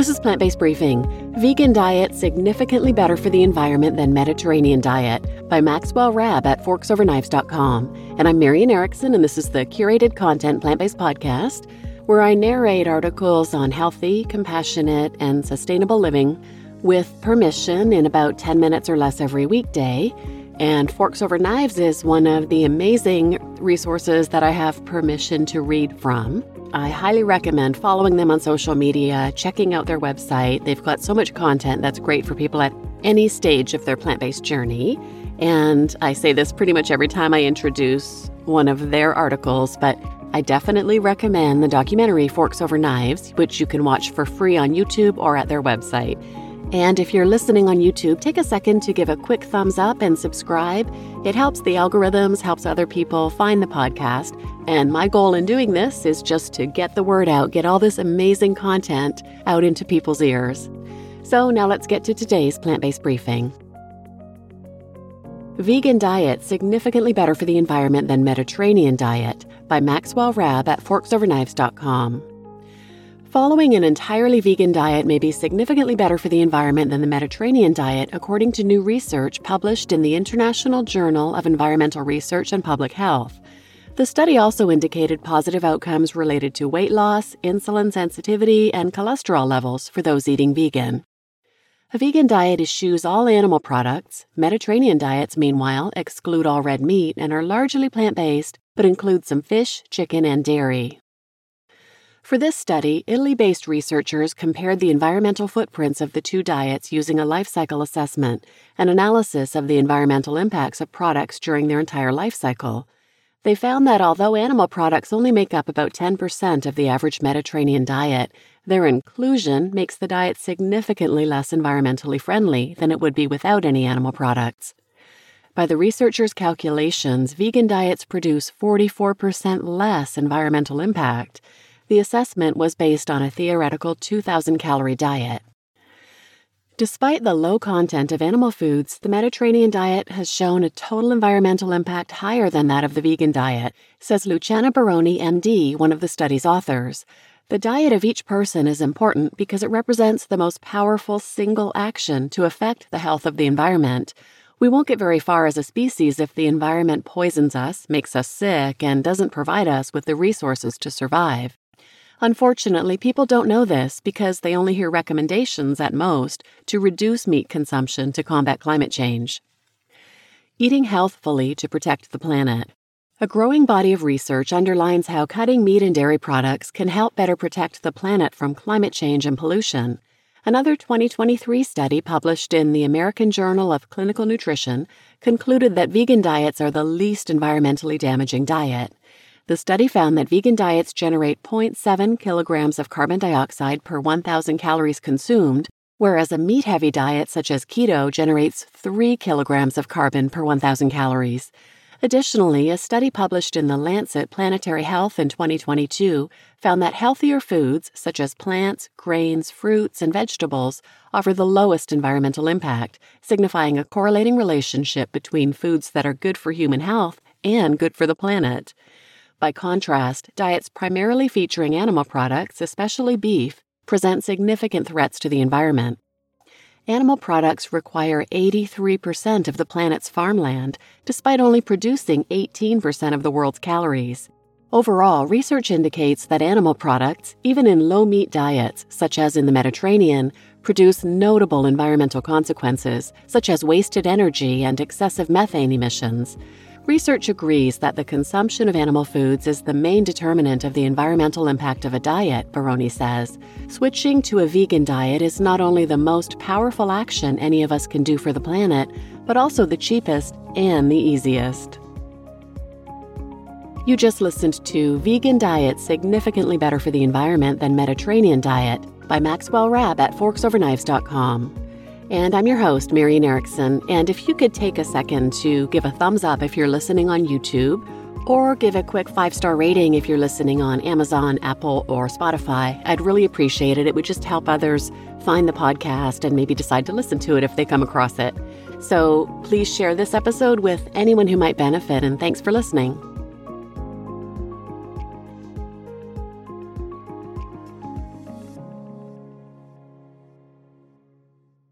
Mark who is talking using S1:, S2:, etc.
S1: This is Plant Based Briefing Vegan Diet Significantly Better for the Environment Than Mediterranean Diet by Maxwell Rabb at forksoverknives.com. And I'm Marian Erickson, and this is the curated content plant based podcast where I narrate articles on healthy, compassionate, and sustainable living with permission in about 10 minutes or less every weekday. And Forks Over Knives is one of the amazing resources that I have permission to read from. I highly recommend following them on social media, checking out their website. They've got so much content that's great for people at any stage of their plant based journey. And I say this pretty much every time I introduce one of their articles, but I definitely recommend the documentary Forks Over Knives, which you can watch for free on YouTube or at their website. And if you're listening on YouTube, take a second to give a quick thumbs up and subscribe. It helps the algorithms, helps other people find the podcast. And my goal in doing this is just to get the word out, get all this amazing content out into people's ears. So now let's get to today's plant based briefing. Vegan Diet Significantly Better for the Environment Than Mediterranean Diet by Maxwell Rabb at forksoverknives.com. Following an entirely vegan diet may be significantly better for the environment than the Mediterranean diet, according to new research published in the International Journal of Environmental Research and Public Health. The study also indicated positive outcomes related to weight loss, insulin sensitivity, and cholesterol levels for those eating vegan. A vegan diet eschews all animal products. Mediterranean diets, meanwhile, exclude all red meat and are largely plant based, but include some fish, chicken, and dairy. For this study, Italy based researchers compared the environmental footprints of the two diets using a life cycle assessment an analysis of the environmental impacts of products during their entire life cycle. They found that although animal products only make up about 10% of the average Mediterranean diet, their inclusion makes the diet significantly less environmentally friendly than it would be without any animal products. By the researchers' calculations, vegan diets produce 44% less environmental impact the assessment was based on a theoretical 2,000 calorie diet. Despite the low content of animal foods, the Mediterranean diet has shown a total environmental impact higher than that of the vegan diet, says Luciana Baroni, MD, one of the study's authors. The diet of each person is important because it represents the most powerful single action to affect the health of the environment. We won't get very far as a species if the environment poisons us, makes us sick, and doesn't provide us with the resources to survive. Unfortunately, people don't know this because they only hear recommendations at most to reduce meat consumption to combat climate change. Eating healthfully to protect the planet. A growing body of research underlines how cutting meat and dairy products can help better protect the planet from climate change and pollution. Another 2023 study published in the American Journal of Clinical Nutrition concluded that vegan diets are the least environmentally damaging diet. The study found that vegan diets generate 0.7 kilograms of carbon dioxide per 1,000 calories consumed, whereas a meat heavy diet such as keto generates 3 kilograms of carbon per 1,000 calories. Additionally, a study published in The Lancet Planetary Health in 2022 found that healthier foods, such as plants, grains, fruits, and vegetables, offer the lowest environmental impact, signifying a correlating relationship between foods that are good for human health and good for the planet. By contrast, diets primarily featuring animal products, especially beef, present significant threats to the environment. Animal products require 83% of the planet's farmland, despite only producing 18% of the world's calories. Overall, research indicates that animal products, even in low meat diets, such as in the Mediterranean, produce notable environmental consequences, such as wasted energy and excessive methane emissions. Research agrees that the consumption of animal foods is the main determinant of the environmental impact of a diet, Baroni says. Switching to a vegan diet is not only the most powerful action any of us can do for the planet, but also the cheapest and the easiest. You just listened to Vegan Diet Significantly Better for the Environment Than Mediterranean Diet by Maxwell Rabb at forksoverknives.com. And I'm your host, Marian Erickson. And if you could take a second to give a thumbs up if you're listening on YouTube, or give a quick five star rating if you're listening on Amazon, Apple, or Spotify, I'd really appreciate it. It would just help others find the podcast and maybe decide to listen to it if they come across it. So please share this episode with anyone who might benefit, and thanks for listening.